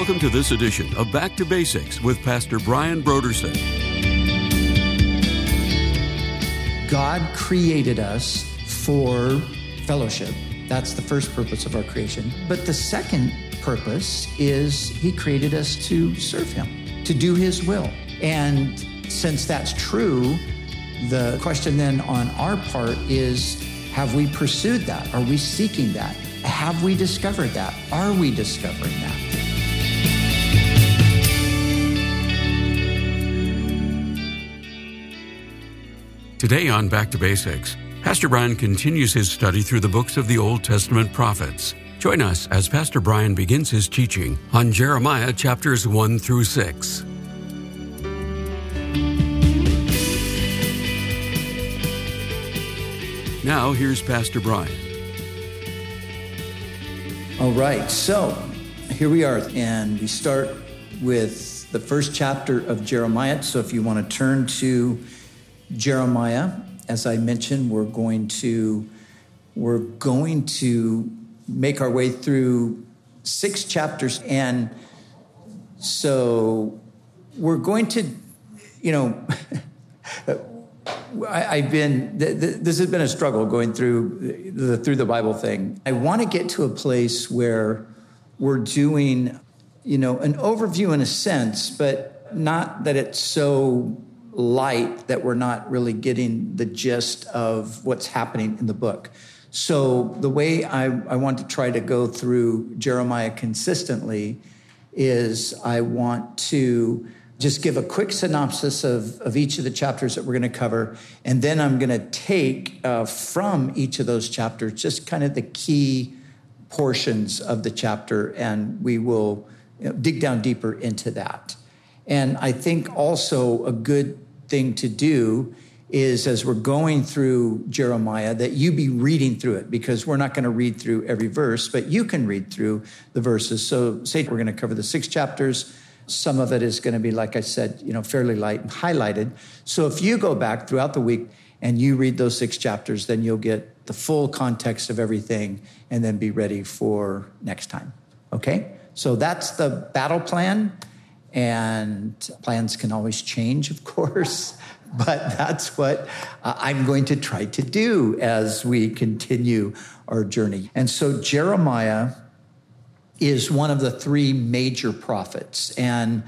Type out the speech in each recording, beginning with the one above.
Welcome to this edition of Back to Basics with Pastor Brian Broderson. God created us for fellowship. That's the first purpose of our creation. But the second purpose is He created us to serve Him, to do His will. And since that's true, the question then on our part is have we pursued that? Are we seeking that? Have we discovered that? Are we discovering that? Today on Back to Basics, Pastor Brian continues his study through the books of the Old Testament prophets. Join us as Pastor Brian begins his teaching on Jeremiah chapters 1 through 6. Now, here's Pastor Brian. All right, so here we are, and we start with the first chapter of Jeremiah. So if you want to turn to Jeremiah, as I mentioned, we're going to we're going to make our way through six chapters, and so we're going to, you know. I, have been. this has been a struggle going through the through the Bible thing. I want to get to a place where we're doing, you know, an overview in a sense, but not that it's so light that we're not really getting the gist of what's happening in the book. So the way I, I want to try to go through Jeremiah consistently is I want to just give a quick synopsis of, of each of the chapters that we're going to cover. And then I'm going to take uh, from each of those chapters just kind of the key portions of the chapter, and we will you know, dig down deeper into that. And I think also a good thing to do is as we're going through Jeremiah, that you be reading through it because we're not going to read through every verse, but you can read through the verses. So, say we're going to cover the six chapters some of it is going to be, like I said, you know, fairly light and highlighted. So if you go back throughout the week and you read those six chapters, then you'll get the full context of everything and then be ready for next time. Okay? So that's the battle plan. And plans can always change, of course, but that's what uh, I'm going to try to do as we continue our journey. And so Jeremiah is one of the three major prophets. And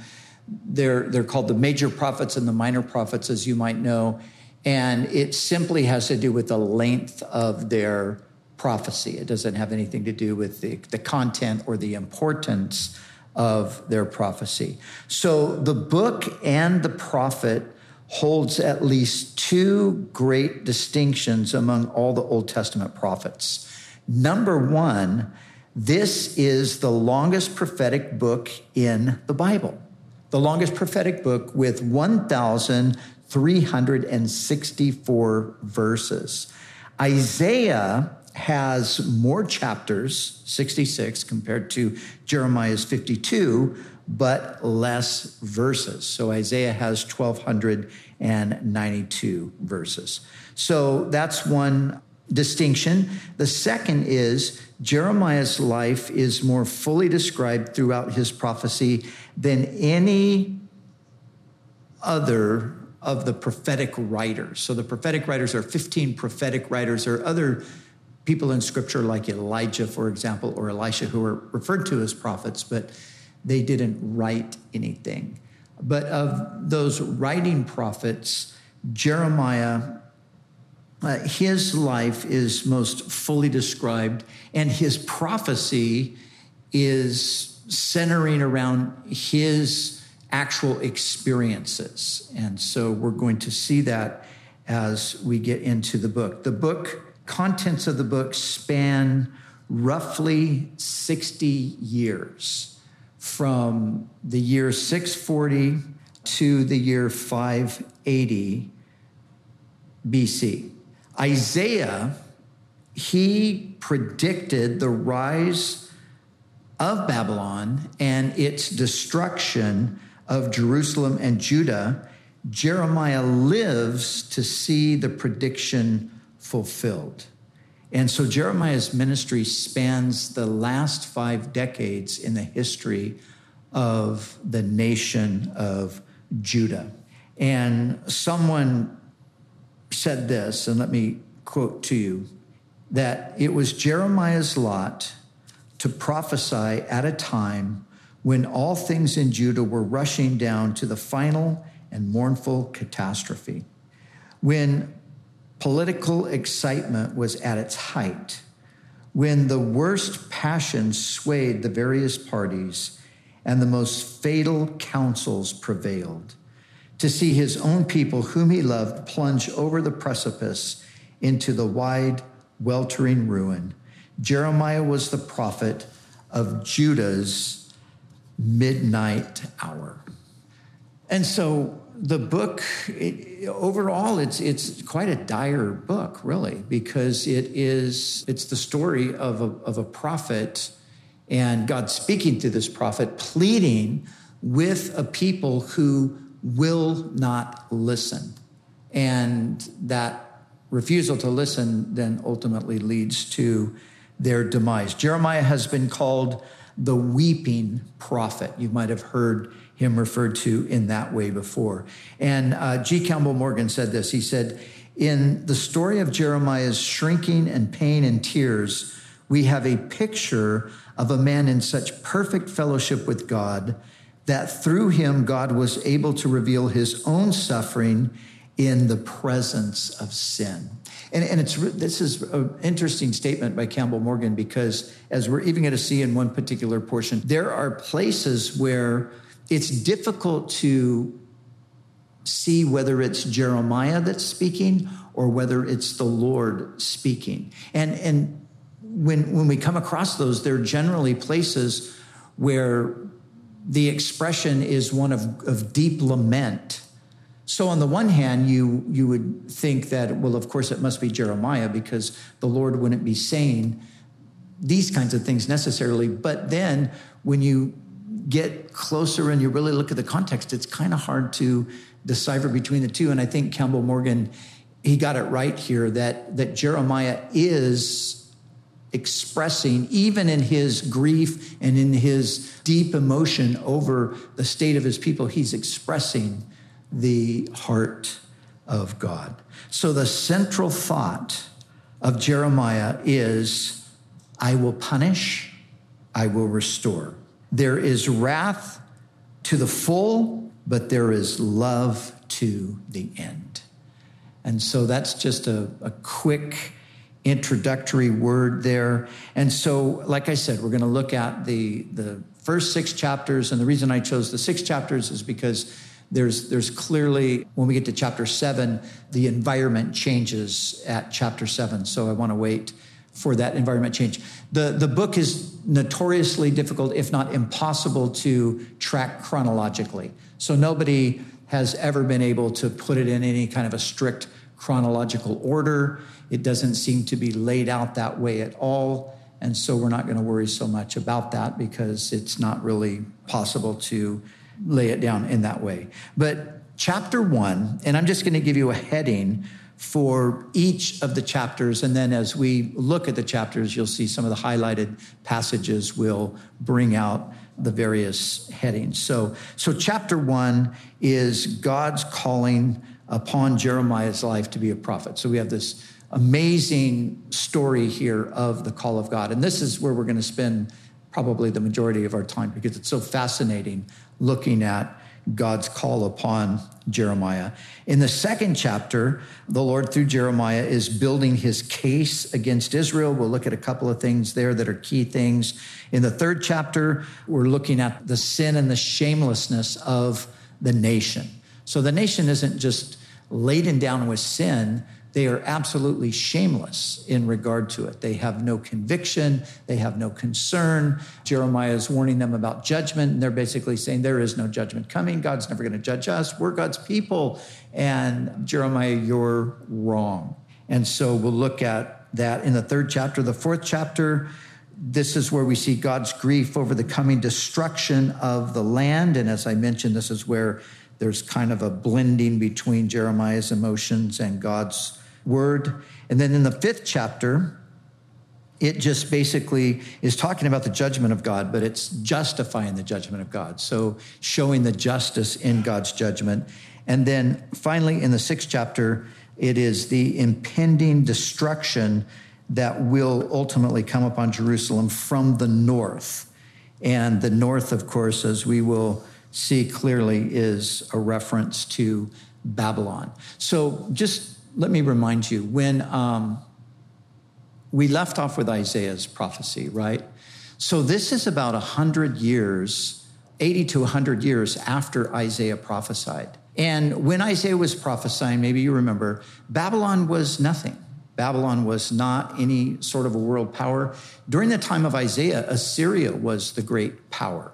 they're, they're called the major prophets and the minor prophets, as you might know. And it simply has to do with the length of their prophecy. It doesn't have anything to do with the, the content or the importance of their prophecy. So the book and the prophet holds at least two great distinctions among all the Old Testament prophets. Number one, this is the longest prophetic book in the Bible, the longest prophetic book with 1,364 verses. Isaiah has more chapters, 66, compared to Jeremiah's 52, but less verses. So Isaiah has 1,292 verses. So that's one distinction. The second is Jeremiah's life is more fully described throughout his prophecy than any other of the prophetic writers. So the prophetic writers are 15 prophetic writers. or other people in scripture like Elijah, for example, or Elisha, who are referred to as prophets, but they didn't write anything. But of those writing prophets, Jeremiah uh, his life is most fully described, and his prophecy is centering around his actual experiences. And so we're going to see that as we get into the book. The book, contents of the book span roughly 60 years from the year 640 to the year 580 BC. Isaiah, he predicted the rise of Babylon and its destruction of Jerusalem and Judah. Jeremiah lives to see the prediction fulfilled. And so Jeremiah's ministry spans the last five decades in the history of the nation of Judah. And someone said this, and let me quote to you that it was Jeremiah's lot to prophesy at a time when all things in Judah were rushing down to the final and mournful catastrophe, when political excitement was at its height, when the worst passions swayed the various parties and the most fatal counsels prevailed, to see his own people, whom he loved, plunge over the precipice into the wide, weltering ruin. Jeremiah was the prophet of Judah's midnight hour. And so the book it, overall it's it's quite a dire book really because it is it's the story of a, of a prophet and God speaking to this prophet pleading with a people who will not listen. And that refusal to listen then ultimately leads to their demise. Jeremiah has been called the weeping prophet you might have heard him referred to in that way before. And uh, G. Campbell Morgan said this. He said, In the story of Jeremiah's shrinking and pain and tears, we have a picture of a man in such perfect fellowship with God that through him God was able to reveal his own suffering in the presence of sin. And, and it's this is an interesting statement by Campbell Morgan because as we're even going to see in one particular portion, there are places where it's difficult to see whether it's Jeremiah that's speaking or whether it's the Lord speaking. And, and when, when we come across those, they're generally places where the expression is one of, of deep lament. So on the one hand, you, you would think that, well, of course, it must be Jeremiah because the Lord wouldn't be saying these kinds of things necessarily. But then when you get closer and you really look at the context, it's kind of hard to decipher between the two. And I think Campbell Morgan, he got it right here that, that Jeremiah is expressing, even in his grief and in his deep emotion over the state of his people, he's expressing the heart of God. So the central thought of Jeremiah is I will punish, I will restore. There is wrath to the full, but there is love to the end. And so that's just a, a quick introductory word there. And so, like I said, we're going to look at the, the first six chapters. And the reason I chose the six chapters is because there's, there's clearly, when we get to chapter seven, the environment changes at chapter seven. So I want to wait for that environment change. The, the book is notoriously difficult, if not impossible, to track chronologically. So nobody has ever been able to put it in any kind of a strict chronological order. It doesn't seem to be laid out that way at all. And so we're not going to worry so much about that because it's not really possible to lay it down in that way. But chapter one, and I'm just going to give you a heading for each of the chapters. And then as we look at the chapters, you'll see some of the highlighted passages will bring out the various headings. So, so chapter one is God's calling upon Jeremiah's life to be a prophet. So we have this amazing story here of the call of God. And this is where we're going to spend probably the majority of our time because it's so fascinating looking at God's call upon Jeremiah. In the second chapter, the Lord through Jeremiah is building his case against Israel. We'll look at a couple of things there that are key things. In the third chapter, we're looking at the sin and the shamelessness of the nation. So the nation isn't just laden down with sin, they are absolutely shameless in regard to it. They have no conviction, they have no concern. Jeremiah is warning them about judgment, and they're basically saying there is no judgment coming. God's never going to judge us. We're God's people. And Jeremiah, you're wrong. And so we'll look at that in the third chapter. The fourth chapter, this is where we see God's grief over the coming destruction of the land. And as I mentioned, this is where there's kind of a blending between Jeremiah's emotions and God's word. And then in the fifth chapter it just basically is talking about the judgment of God, but it's justifying the judgment of God. So showing the justice in God's judgment. And then finally, in the sixth chapter, it is the impending destruction that will ultimately come upon Jerusalem from the north. And the north, of course, as we will see clearly, is a reference to Babylon. So just let me remind you when um, we left off with Isaiah's prophecy, right? So this is about 100 years, 80 to 100 years after Isaiah prophesied. And when Isaiah was prophesying, maybe you remember, Babylon was nothing. Babylon was not any sort of a world power. During the time of Isaiah, Assyria was the great power.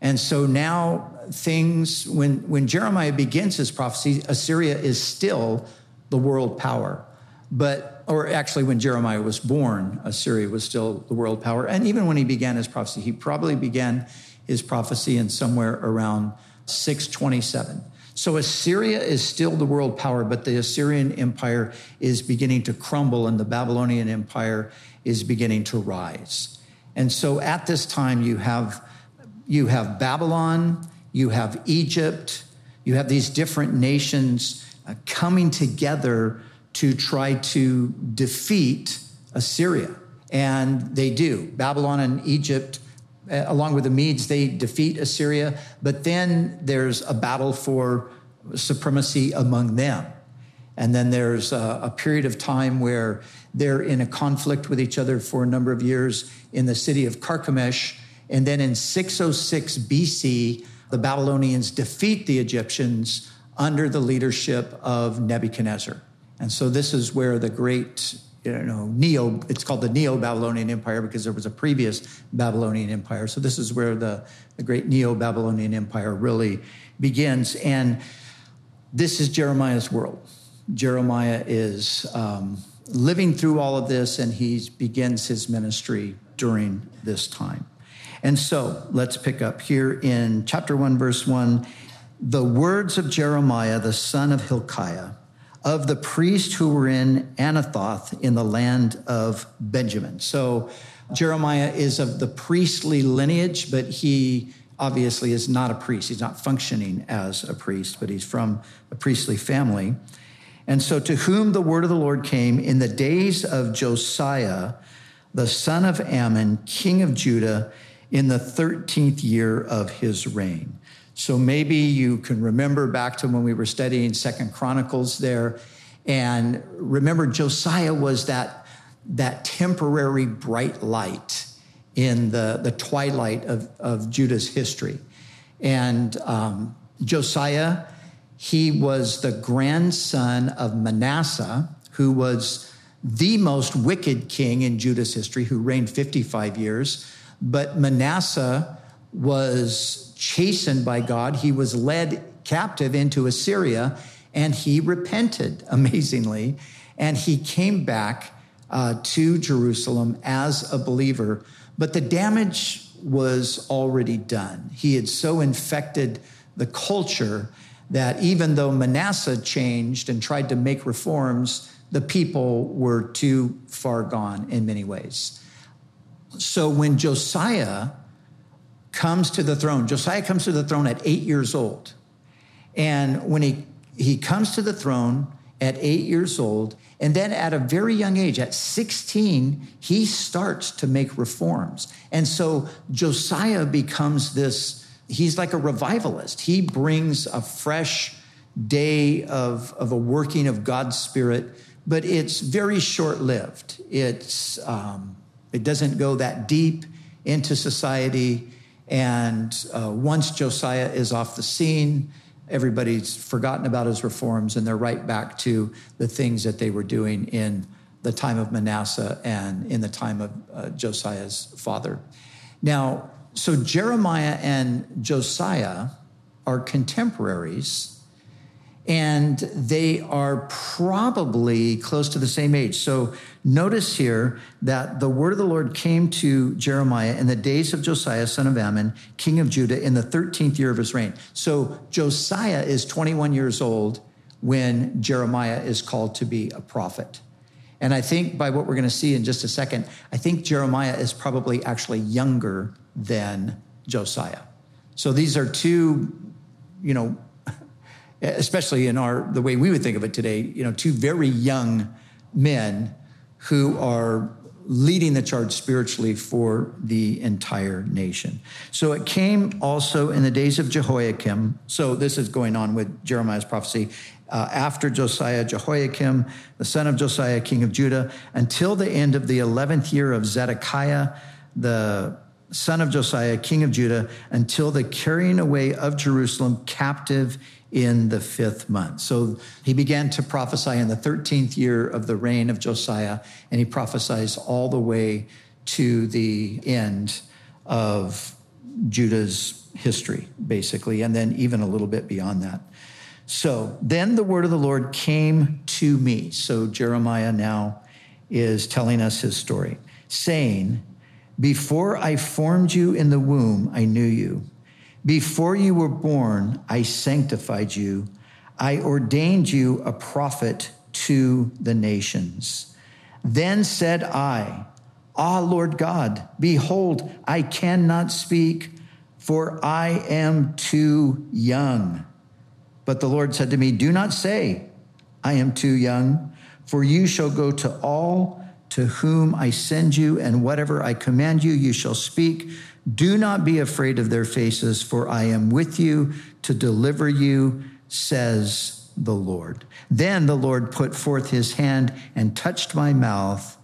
And so now things, when, when Jeremiah begins his prophecy, Assyria is still the world power. But, or actually, when Jeremiah was born, Assyria was still the world power. And even when he began his prophecy, he probably began his prophecy in somewhere around 627. So Assyria is still the world power, but the Assyrian Empire is beginning to crumble and the Babylonian Empire is beginning to rise. And so at this time, you have, you have Babylon, you have Egypt, you have these different nations coming together to try to defeat Assyria. And they do. Babylon and Egypt, uh, along with the Medes, they defeat Assyria. But then there's a battle for supremacy among them. And then there's a, a, period of time where they're in a conflict with each other for a number of years in the city of Carchemish. And then in 606 BC, the Babylonians defeat the Egyptians under the leadership of Nebuchadnezzar. And so this is where the great, you know, Neo, it's called the Neo Babylonian Empire because there was a previous Babylonian Empire. So this is where the, the great Neo Babylonian Empire really begins. And this is Jeremiah's world. Jeremiah is um, living through all of this and he begins his ministry during this time. And so let's pick up here in chapter 1, verse 1 the words of Jeremiah, the son of Hilkiah of the priests who were in Anathoth in the land of Benjamin. So Jeremiah is of the priestly lineage, but he obviously is not a priest. He's not functioning as a priest, but he's from a priestly family. And so, to whom the word of the Lord came in the days of Josiah, the son of Amon, king of Judah, in the 13th year of his reign. So maybe you can remember back to when we were studying Second Chronicles there. And remember, Josiah was that, that temporary bright light in the, the twilight of, of Judah's history. And um, Josiah, he was the grandson of Manasseh, who was the most wicked king in Judah's history, who reigned 55 years. But Manasseh was chastened by God. He was led captive into Assyria and he repented amazingly. And he came back uh, to Jerusalem as a believer. But the damage was already done. He had so infected the culture that even though Manasseh changed and tried to make reforms, the people were too far gone in many ways. So when Josiah comes to the throne. Josiah comes to the throne at eight years old. And when he, he comes to the throne at eight years old, and then at a very young age, at 16, he starts to make reforms. And so Josiah becomes this, he's like a revivalist. He brings a fresh day of, of a working of God's Spirit, but it's very short lived. It's, um, it doesn't go that deep into society. And uh, once Josiah is off the scene, everybody's forgotten about his reforms and they're right back to the things that they were doing in the time of Manasseh and in the time of uh, Josiah's father. Now, so Jeremiah and Josiah are contemporaries and they are probably close to the same age. So notice here that the word of the Lord came to Jeremiah in the days of Josiah, son of Amon, king of Judah, in the 13th year of his reign. So Josiah is 21 years old when Jeremiah is called to be a prophet. And I think by what we're going to see in just a second, I think Jeremiah is probably actually younger than Josiah. So these are two, you know, especially in our the way we would think of it today, you know, two very young men who are leading the charge spiritually for the entire nation. So it came also in the days of Jehoiakim. So this is going on with Jeremiah's prophecy. Uh, after Josiah, Jehoiakim, the son of Josiah, king of Judah, until the end of the 11th year of Zedekiah, the son of Josiah, king of Judah, until the carrying away of Jerusalem captive in the fifth month. So he began to prophesy in the 13th year of the reign of Josiah, and he prophesies all the way to the end of Judah's history, basically, and then even a little bit beyond that. So then the word of the Lord came to me. So Jeremiah now is telling us his story, saying, Before I formed you in the womb, I knew you. Before you were born, I sanctified you. I ordained you a prophet to the nations. Then said I, Ah, Lord God, behold, I cannot speak, for I am too young. But the Lord said to me, Do not say, I am too young, for you shall go to all to whom I send you, and whatever I command you, you shall speak. Do not be afraid of their faces, for I am with you to deliver you, says the Lord. Then the Lord put forth his hand and touched my mouth.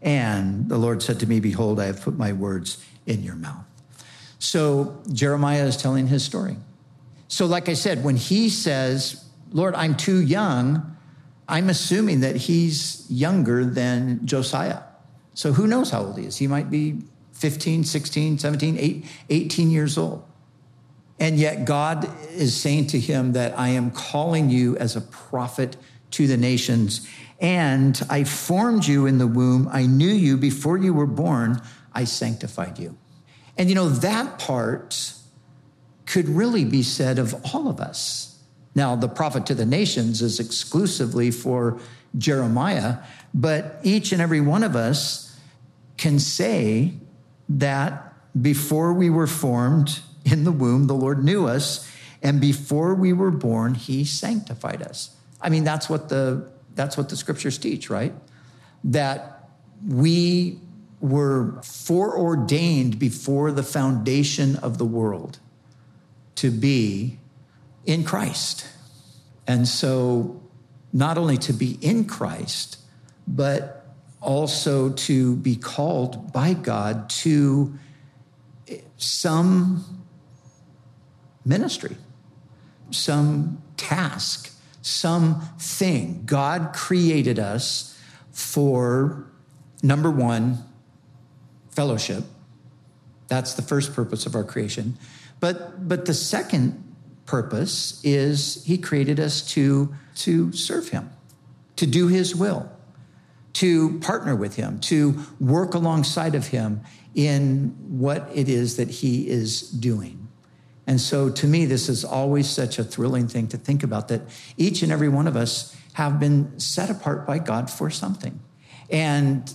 And the Lord said to me, Behold, I have put my words in your mouth. So Jeremiah is telling his story. So, like I said, when he says, Lord, I'm too young, I'm assuming that he's younger than Josiah. So, who knows how old he is? He might be 15, 16, 17, 18 years old. And yet God is saying to him that I am calling you as a prophet to the nations. And I formed you in the womb. I knew you before you were born. I sanctified you. And you know, that part could really be said of all of us. Now, the prophet to the nations is exclusively for Jeremiah, but each and every one of us can say that before we were formed in the womb, the Lord knew us, and before we were born, He sanctified us. I mean, that's what the that's what the scriptures teach, right? That we were foreordained before the foundation of the world to be in Christ. And so, not only to be in Christ, but also to be called by God to some ministry, some task, some thing. God created us for number one, fellowship. That's the first purpose of our creation. But, but the second purpose is he created us to, to serve him, to do his will to partner with him, to work alongside of him in what it is that he is doing. And so to me, this is always such a thrilling thing to think about that each and every one of us have been set apart by God for something. And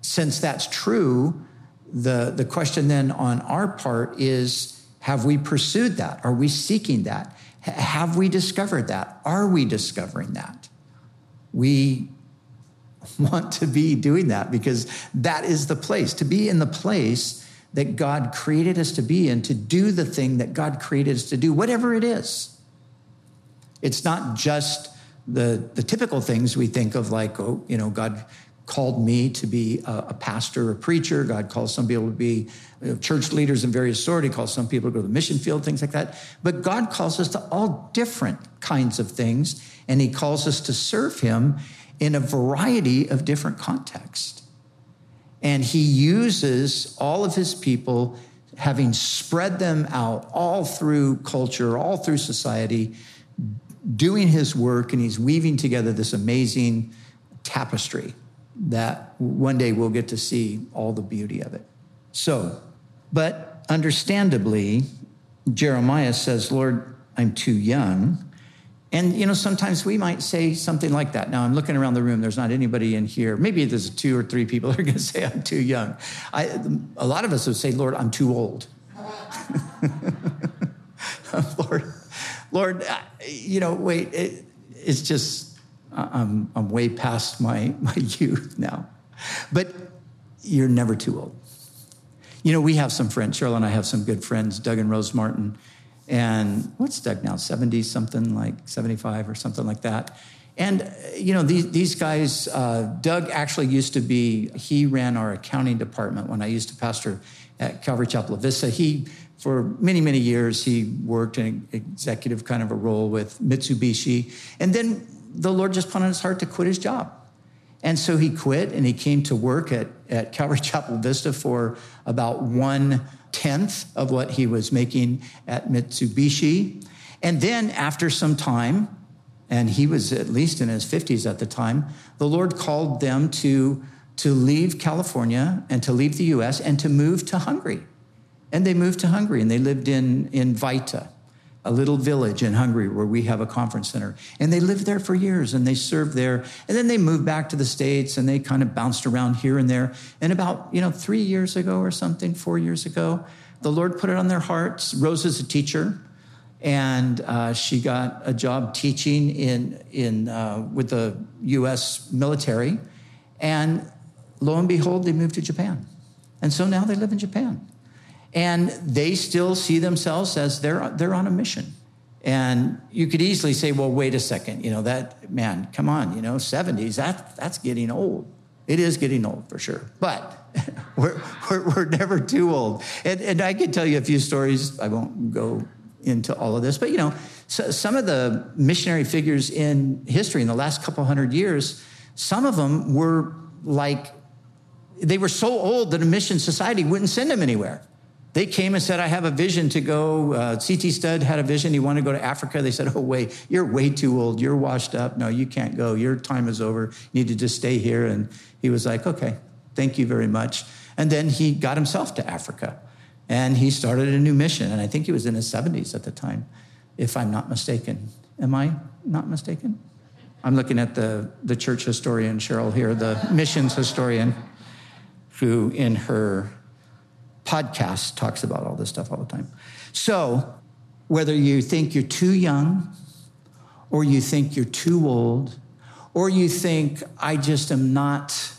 since that's true, the, the question then on our part is have we pursued that? Are we seeking that? Have we discovered that? Are we discovering that? We want to be doing that because that is the place, to be in the place that God created us to be in, to do the thing that God created us to do, whatever it is. It's not just the, the typical things we think of, like, oh, you know, God called me to be a, a pastor, a preacher. God calls some people to be you know, church leaders in various sort. He calls some people to go to the mission field, things like that. But God calls us to all different kinds of things, and He calls us to serve Him in a variety of different contexts. And he uses all of his people, having spread them out all through culture, all through society, doing his work, and he's weaving together this amazing tapestry that one day we'll get to see all the beauty of it. So, but understandably, Jeremiah says, Lord, I'm too young. And, you know, sometimes we might say something like that. Now, I'm looking around the room. There's not anybody in here. Maybe there's two or three people that are going to say, I'm too young. I, a lot of us would say, Lord, I'm too old. Lord, Lord, you know, wait, it, it's just, I'm, I'm way past my, my youth now. But you're never too old. You know, we have some friends, Cheryl and I have some good friends, Doug and Rose Martin. And what's Doug now? 70 something, like 75 or something like that. And, you know, these, these guys, uh, Doug actually used to be, he ran our accounting department when I used to pastor at Calvary Chapel of Vista. He, for many, many years, he worked in executive kind of a role with Mitsubishi. And then the Lord just put on his heart to quit his job. And so he quit and he came to work at, at Calvary Chapel Vista for about one tenth of what he was making at Mitsubishi. And then after some time, and he was at least in his 50s at the time, the Lord called them to, to leave California and to leave the US and to move to Hungary. And they moved to Hungary and they lived in, in Vajta a little village in Hungary where we have a conference center. And they lived there for years and they served there. And then they moved back to the States and they kind of bounced around here and there. And about, you know, three years ago or something, four years ago, the Lord put it on their hearts. Rose is a teacher. And uh, she got a job teaching in, in, uh, with the US military. And lo and behold, they moved to Japan. And so now they live in Japan and they still see themselves as they're, they're on a mission. And you could easily say, well, wait a second, you know, that, man, come on, you know, 70s, that, that's getting old. It is getting old for sure. But we're, we're, we're, never too old. And, and I could tell you a few stories. I won't go into all of this, but you know, so some of the missionary figures in history in the last couple hundred years, some of them were like, they were so old that a mission society wouldn't send them anywhere. They came and said, I have a vision to go. Uh, C.T. Studd had a vision. He wanted to go to Africa. They said, Oh, wait, you're way too old. You're washed up. No, you can't go. Your time is over. You need to just stay here. And he was like, Okay, thank you very much. And then he got himself to Africa and he started a new mission. And I think he was in his 70s at the time, if I'm not mistaken. Am I not mistaken? I'm looking at the, the church historian, Cheryl, here, the missions historian, who in her podcast talks about all this stuff all the time. So, whether you think you're too young, or you think you're too old, or you think, I just am not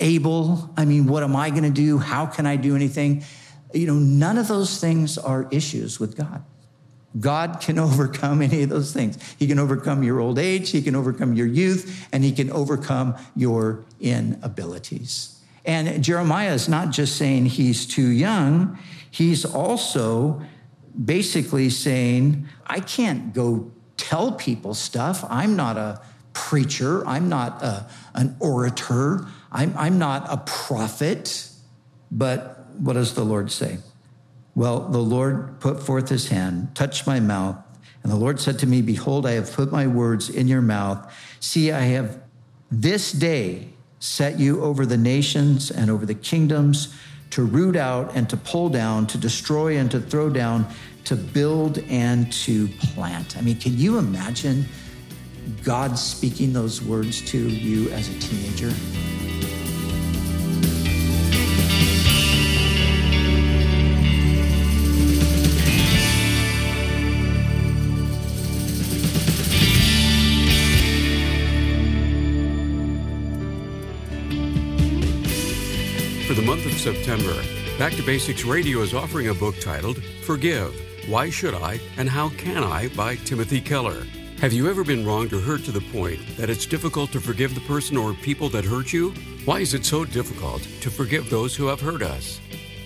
able, I mean, what am I going to do? How can I do anything? You know, none of those things are issues with God. God can overcome any of those things. He can overcome your old age, He can overcome your youth, and He can overcome your inabilities. And Jeremiah is not just saying he's too young, he's also basically saying, I can't go tell people stuff. I'm not a preacher, I'm not a, an orator, I'm, I'm not a prophet. But what does the Lord say? Well, the Lord put forth his hand, touched my mouth, and the Lord said to me, Behold, I have put my words in your mouth. See, I have this day set you over the nations and over the kingdoms to root out and to pull down, to destroy and to throw down, to build and to plant. I mean, can you imagine God speaking those words to you as a teenager? September, Back to Basics Radio is offering a book titled Forgive Why Should I and How Can I by Timothy Keller. Have you ever been wronged or hurt to the point that it's difficult to forgive the person or people that hurt you? Why is it so difficult to forgive those who have hurt us?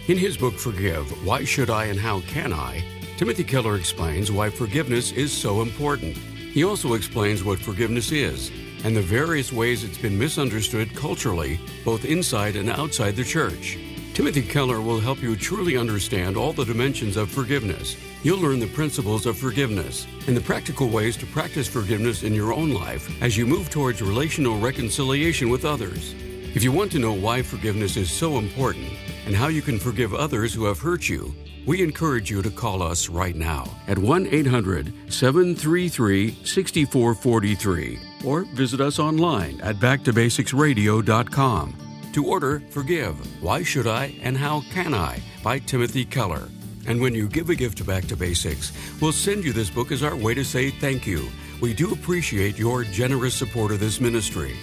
In his book Forgive Why Should I and How Can I, Timothy Keller explains why forgiveness is so important. He also explains what forgiveness is and the various ways it's been misunderstood culturally, both inside and outside the church. Timothy Keller will help you truly understand all the dimensions of forgiveness. You'll learn the principles of forgiveness and the practical ways to practice forgiveness in your own life as you move towards relational reconciliation with others. If you want to know why forgiveness is so important, and how you can forgive others who have hurt you, we encourage you to call us right now at 1 800 733 6443 or visit us online at backtobasicsradio.com to order Forgive Why Should I and How Can I by Timothy Keller. And when you give a gift Back to Basics, we'll send you this book as our way to say thank you. We do appreciate your generous support of this ministry.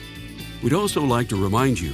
We'd also like to remind you